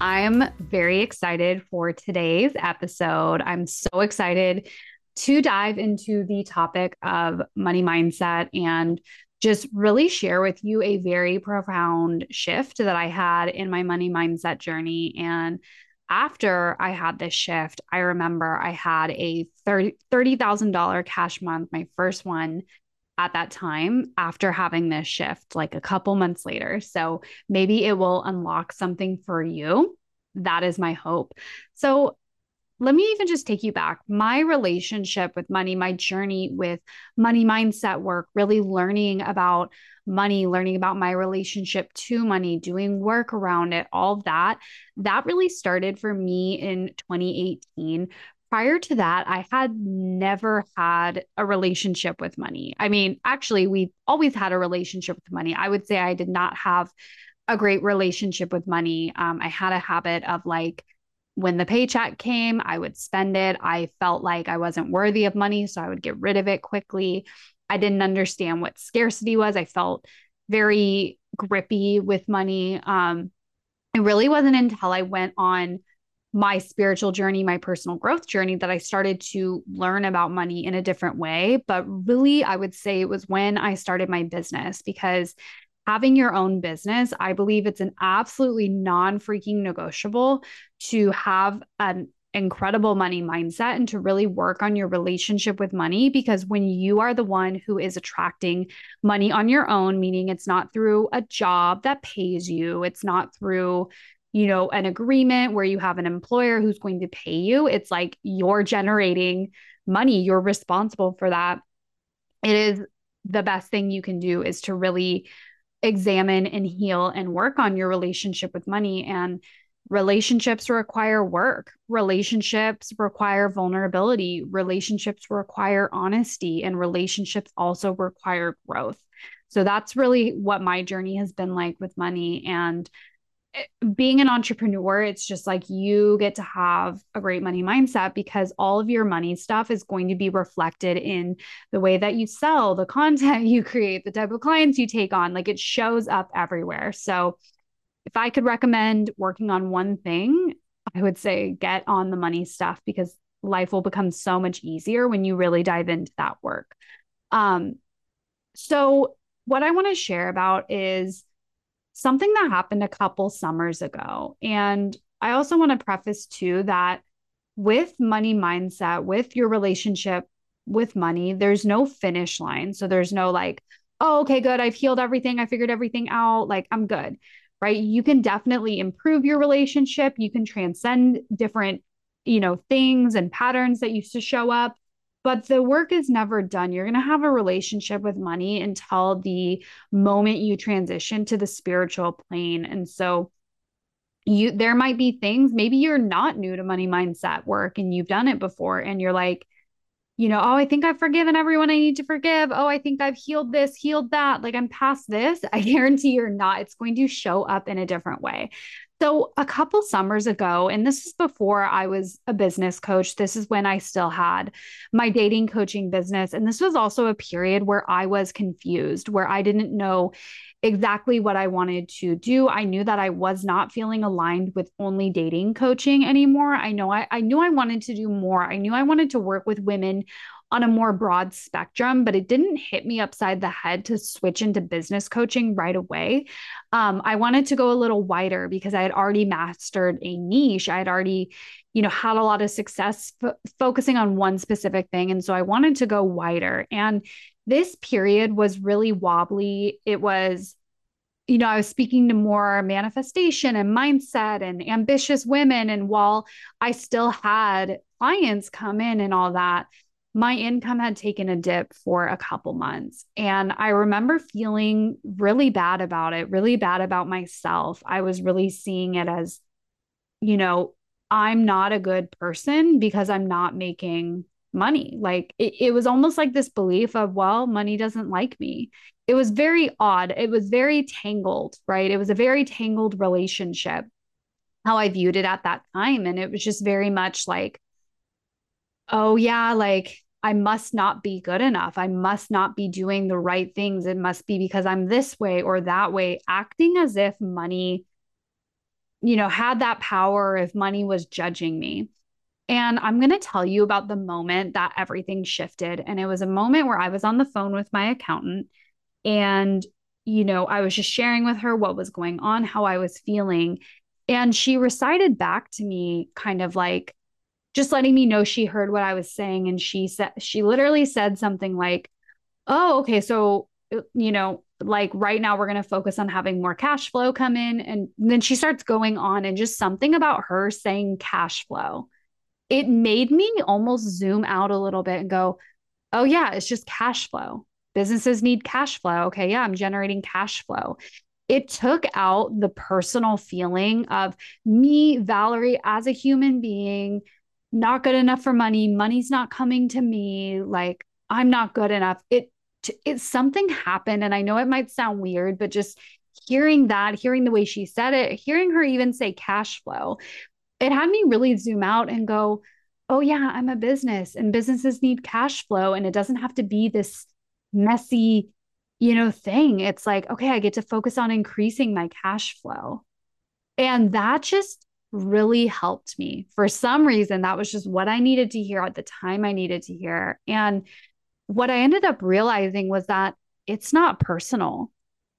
I'm very excited for today's episode. I'm so excited to dive into the topic of money mindset and just really share with you a very profound shift that I had in my money mindset journey. And after I had this shift, I remember I had a $30,000 cash month, my first one at that time after having this shift, like a couple months later. So maybe it will unlock something for you. That is my hope. So let me even just take you back. My relationship with money, my journey with money mindset work, really learning about money, learning about my relationship to money, doing work around it, all that, that really started for me in 2018 prior to that, I had never had a relationship with money. I mean, actually, we always had a relationship with money. I would say I did not have a great relationship with money. Um, I had a habit of like, when the paycheck came, I would spend it. I felt like I wasn't worthy of money, so I would get rid of it quickly. I didn't understand what scarcity was. I felt very grippy with money. Um, it really wasn't until I went on my spiritual journey, my personal growth journey, that I started to learn about money in a different way. But really, I would say it was when I started my business because having your own business, I believe it's an absolutely non freaking negotiable to have an incredible money mindset and to really work on your relationship with money because when you are the one who is attracting money on your own meaning it's not through a job that pays you it's not through you know, an agreement where you have an employer who's going to pay you. It's like you're generating money, you're responsible for that. It is the best thing you can do is to really examine and heal and work on your relationship with money. And relationships require work. Relationships require vulnerability. Relationships require honesty. And relationships also require growth. So that's really what my journey has been like with money. And being an entrepreneur, it's just like you get to have a great money mindset because all of your money stuff is going to be reflected in the way that you sell, the content you create, the type of clients you take on. Like it shows up everywhere. So, if I could recommend working on one thing, I would say get on the money stuff because life will become so much easier when you really dive into that work. Um, so, what I want to share about is something that happened a couple summers ago. And I also want to preface too that with money mindset, with your relationship with money, there's no finish line. So there's no like, oh, okay, good. I've healed everything. I figured everything out. Like I'm good. Right. You can definitely improve your relationship. You can transcend different, you know, things and patterns that used to show up but the work is never done. You're going to have a relationship with money until the moment you transition to the spiritual plane. And so you there might be things maybe you're not new to money mindset work and you've done it before and you're like you know, oh, I think I've forgiven everyone I need to forgive. Oh, I think I've healed this, healed that. Like I'm past this. I guarantee you're not. It's going to show up in a different way. So, a couple summers ago, and this is before I was a business coach, this is when I still had my dating coaching business. And this was also a period where I was confused, where I didn't know exactly what I wanted to do. I knew that I was not feeling aligned with only dating coaching anymore. I know I, I knew I wanted to do more. I knew I wanted to work with women on a more broad spectrum, but it didn't hit me upside the head to switch into business coaching right away. Um, I wanted to go a little wider because I had already mastered a niche. I had already, you know, had a lot of success f- focusing on one specific thing. And so I wanted to go wider. And this period was really wobbly. It was you know, I was speaking to more manifestation and mindset and ambitious women. And while I still had clients come in and all that, my income had taken a dip for a couple months. And I remember feeling really bad about it, really bad about myself. I was really seeing it as, you know, I'm not a good person because I'm not making money. Like it, it was almost like this belief of, well, money doesn't like me. It was very odd. It was very tangled, right? It was a very tangled relationship, how I viewed it at that time. And it was just very much like, oh, yeah, like I must not be good enough. I must not be doing the right things. It must be because I'm this way or that way, acting as if money, you know, had that power, if money was judging me. And I'm going to tell you about the moment that everything shifted. And it was a moment where I was on the phone with my accountant and, you know, I was just sharing with her what was going on, how I was feeling. And she recited back to me, kind of like, just letting me know she heard what I was saying. And she said, she literally said something like, Oh, okay. So, uh, you know, like right now we're going to focus on having more cash flow come in. And then she starts going on and just something about her saying cash flow it made me almost zoom out a little bit and go, oh, yeah, it's just cash flow. Businesses need cash flow. Okay, yeah, I'm generating cash flow. It took out the personal feeling of me, Valerie, as a human being, not good enough for money. Money's not coming to me. Like, I'm not good enough. It, it something happened. And I know it might sound weird, but just hearing that, hearing the way she said it, hearing her even say cash flow it had me really zoom out and go, oh, yeah, I'm a business and businesses need cash flow. And it doesn't have to be this messy, you know, thing. It's like, okay, I get to focus on increasing my cash flow. And that just really helped me. For some reason, that was just what I needed to hear at the time I needed to hear. And what I ended up realizing was that it's not personal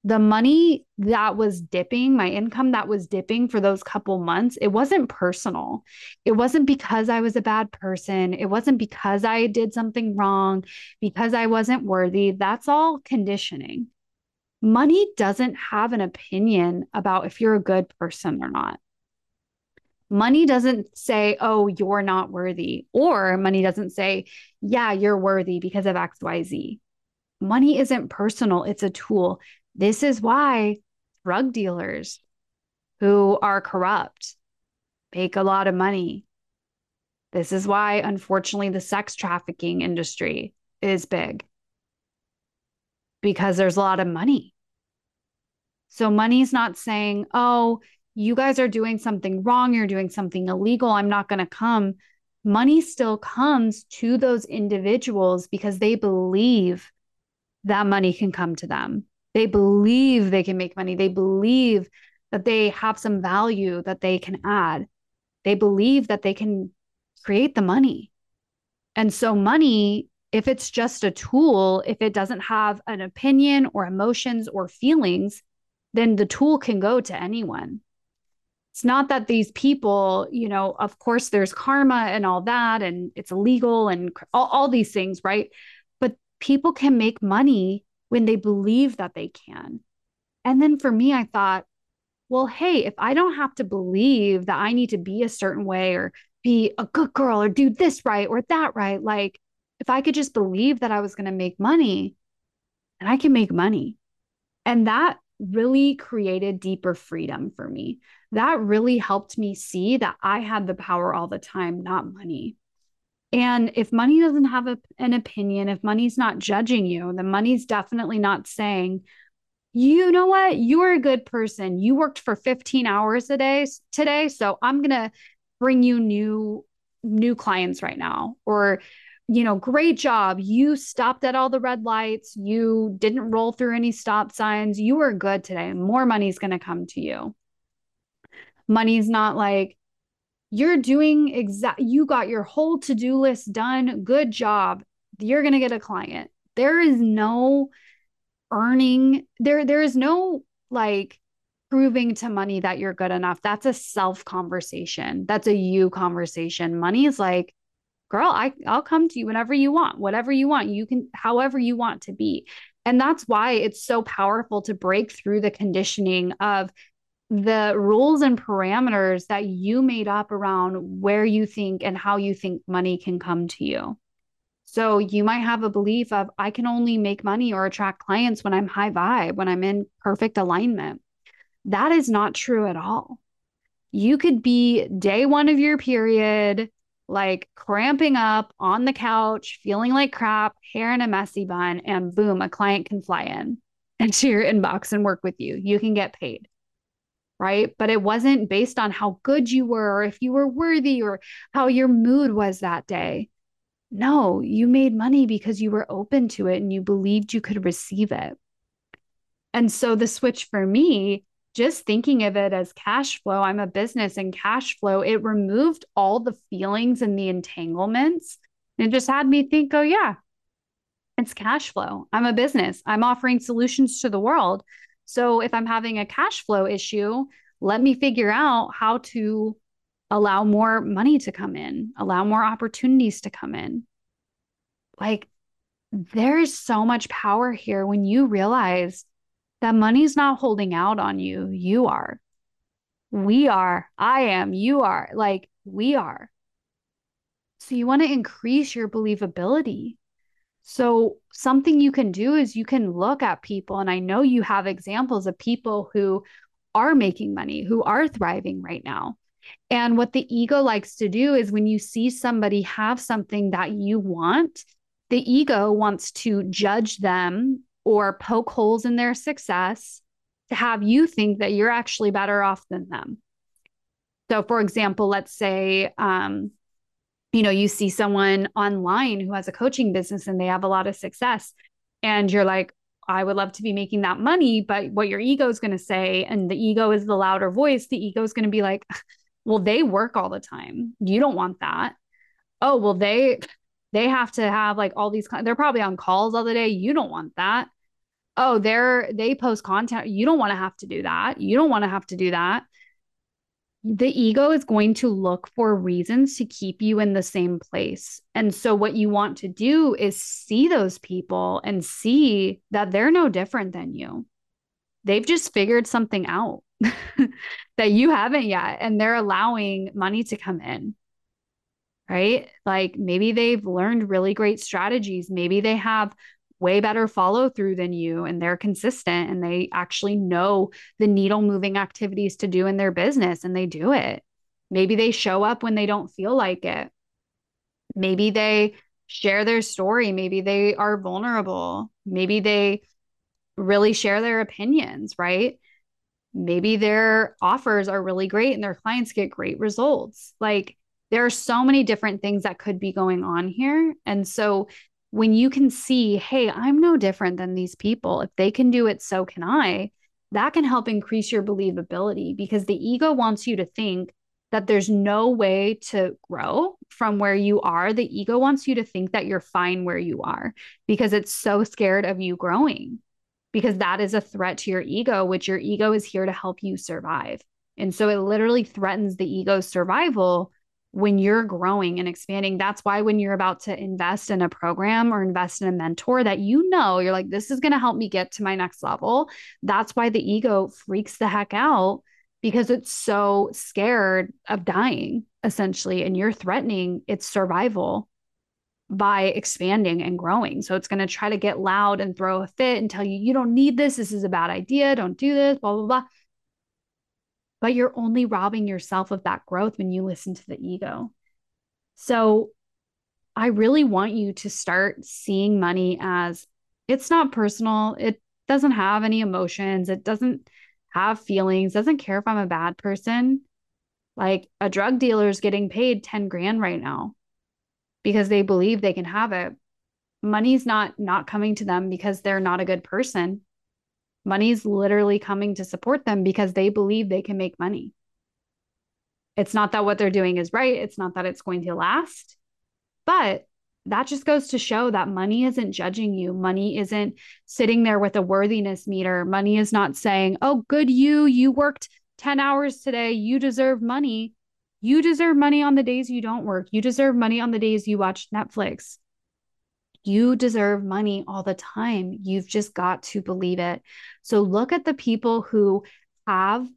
the money that was dipping, my income that was dipping for those couple months, it wasn't personal. It wasn't because I was a bad person. It wasn't because I did something wrong, because I wasn't worthy. That's all conditioning. Money doesn't have an opinion about if you're a good person or not. Money doesn't say, oh, you're not worthy. Or money doesn't say, yeah, you're worthy because of XYZ. Money isn't personal, it's a tool. This is why drug dealers who are corrupt make a lot of money. This is why, unfortunately, the sex trafficking industry is big because there's a lot of money. So, money's not saying, oh, you guys are doing something wrong, you're doing something illegal, I'm not going to come. Money still comes to those individuals because they believe that money can come to them. They believe they can make money. They believe that they have some value that they can add. They believe that they can create the money. And so, money, if it's just a tool, if it doesn't have an opinion or emotions or feelings, then the tool can go to anyone. It's not that these people, you know, of course, there's karma and all that, and it's illegal and all, all these things, right? But people can make money when they believe that they can. And then for me, I thought, well, hey, if I don't have to believe that I need to be a certain way or be a good girl or do this right or that right, like if I could just believe that I was going to make money, and I can make money. And that really created deeper freedom for me. That really helped me see that I had the power all the time, not money. And if money doesn't have a, an opinion, if money's not judging you, then money's definitely not saying, you know what, you're a good person. You worked for 15 hours a day today, so I'm to bring you new new clients right now or you know, great job. You stopped at all the red lights. You didn't roll through any stop signs. You were good today. More money's going to come to you. Money's not like, you're doing exact you got your whole to-do list done. Good job. You're going to get a client. There is no earning there there is no like proving to money that you're good enough. That's a self conversation that's a you conversation. Money is like girl i i'll come to you whenever you want whatever you want. You can however you want to be. And that's why it's so powerful to break through the conditioning of the rules and parameters that you made up around where you think and how you think money can come to you. So you might have a belief of I can only make money or attract clients when I'm high vibe, when I'm in perfect alignment. That is not true at all. You could be day one of your period, like cramping up on the couch, feeling like crap, hair in a messy bun, and boom, a client can fly in into your inbox and work with you. You can get paid. Right. But it wasn't based on how good you were or if you were worthy or how your mood was that day. No, you made money because you were open to it and you believed you could receive it. And so the switch for me, just thinking of it as cash flow, I'm a business and cash flow, it removed all the feelings and the entanglements. It just had me think, oh, yeah, it's cash flow. I'm a business. I'm offering solutions to the world. So if I'm having a cash flow issue, let me figure out how to allow more money to come in, allow more opportunities to come in. Like there is so much power here when you realize that money's not holding out on you. You are. We are. I am. You are. Like we are. So you want to increase your believability. So, something you can do is you can look at people, and I know you have examples of people who are making money, who are thriving right now. And what the ego likes to do is when you see somebody have something that you want, the ego wants to judge them or poke holes in their success to have you think that you're actually better off than them. So, for example, let's say, um, you know, you see someone online who has a coaching business and they have a lot of success, and you're like, I would love to be making that money. But what your ego is going to say, and the ego is the louder voice, the ego is going to be like, well, they work all the time. You don't want that. Oh, well, they they have to have like all these they're probably on calls all the day. You don't want that. Oh, they're they post content. You don't want to have to do that. You don't want to have to do that the ego is going to look for reasons to keep you in the same place. And so, what you want to do is see those people and see that they're no different than you. They've just figured something out that you haven't yet, and they're allowing money to come in. Right. Like maybe they've learned really great strategies. Maybe they have way better follow through than you and they're consistent and they actually know the needle moving activities to do in their business and they do it. Maybe they show up when they don't feel like it. Maybe they share their story. Maybe they are vulnerable. Maybe they really share their opinions, right? Maybe their offers are really great and their clients get great results. Like there are so many different things that could be going on here. And so when you can see, hey, I'm no different than these people. If they can do it, so can I. That can help increase your believability because the ego wants you to think that there's no way to grow from where you are. The ego wants you to think that you're fine where you are because it's so scared of you growing, because that is a threat to your ego, which your ego is here to help you survive. And so it literally threatens the ego's survival when you're growing and expanding. That's why when you're about to invest in a program or invest in a mentor that you know you're like, this is going to help me get to my next level. That's why the ego freaks the heck out because it's so scared of dying, essentially. And you're threatening its survival by expanding and growing. So it's going to try to get loud and throw a fit and tell you, you don't need this. This is a bad idea. Don't do this, blah, blah, blah but you're only robbing yourself of that growth when you listen to the ego. So I really want you to start seeing money as it's not personal. It doesn't have any emotions. It doesn't have feelings, doesn't care if I'm a bad person. Like a drug dealer is getting paid 10 grand right now because they believe they can have it. Money's not not coming to them because they're not a good person. Money's literally coming to support them because they believe they can make money. It's not that what they're doing is right. It's not that it's going to last. But that just goes to show that money isn't judging you. Money isn't sitting there with a worthiness meter. Money is not saying, oh, good you, you worked 10 hours today. You deserve money. You deserve money on the days you don't work. You deserve money on the days you watch Netflix. You deserve money all the time. You've just got to believe it. So look at the people who have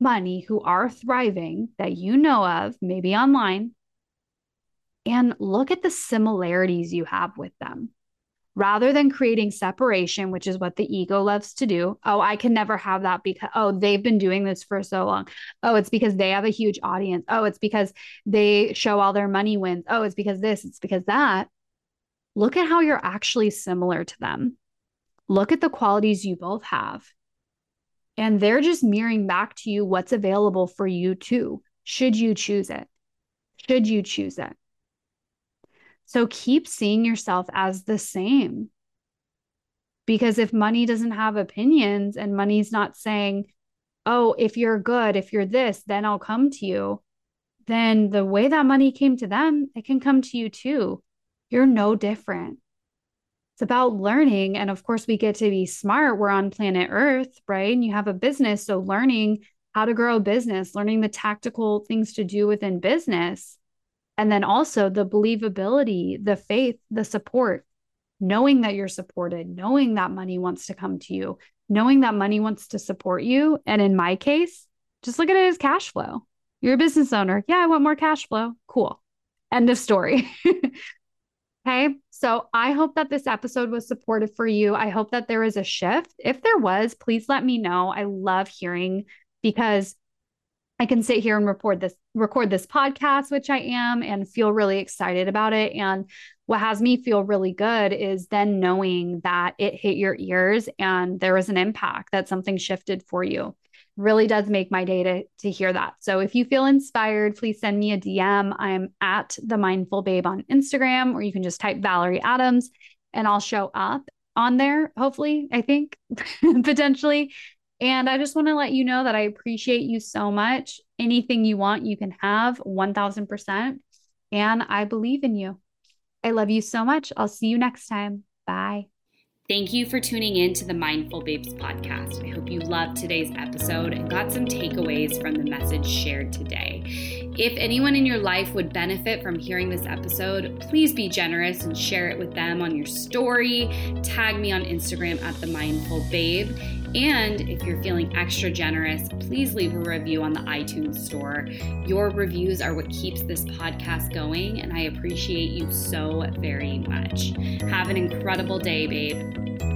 money, who are thriving that you know of, maybe online, and look at the similarities you have with them. rather than creating separation, which is what the ego loves to do. Oh, I can never have that because, oh, they've been doing this for so long. Oh, it's because they have a huge audience. Oh, it's because they show all their money wins. Oh, it's because this, it's because that. Look at how you're actually similar to them. Look at the qualities you both have. And they're just mirroring back to you what's available for you too, should you choose it. Should you choose it. So keep seeing yourself as the same. Because if money doesn't have opinions and money's not saying, oh, if you're good, if you're this, then I'll come to you, then the way that money came to them, it can come to you too. You're no different. It's about learning. And of course, we get to be smart. We're on planet Earth, right? And you have a business. So, learning how to grow a business, learning the tactical things to do within business and then also the believability, the faith, the support, knowing that you're supported, knowing that money wants to come to you, knowing that money wants to support you. And in my case, just look at it as cash flow. You're a business owner. Yeah, I want more cash flow. Cool. End of story. okay. So I hope that this episode was supportive for you. I hope that there is a shift. If there was, please let me know. I love hearing because I can sit here and record this record this podcast, which I am, and feel really excited about it. And what has me feel really good is then knowing that it hit your ears and there was an impact that something shifted for you. Really does make my day to, to hear that. So if you feel inspired, please send me a DM. I'm at the mindful babe on Instagram, or you can just type Valerie Adams and I'll show up on there, hopefully, I think, potentially. And I just want to let you know that I appreciate you so much. Anything you want, you can have 1000%. And I believe in you. I love you so much. I'll see you next time. Bye. Thank you for tuning in to the Mindful Babes podcast. I hope you loved today's episode and got some takeaways from the message shared today. If anyone in your life would benefit from hearing this episode, please be generous and share it with them on your story. Tag me on Instagram at the Mindful Babe. And if you're feeling extra generous, please leave a review on the iTunes store. Your reviews are what keeps this podcast going, and I appreciate you so very much. Have an incredible day, babe.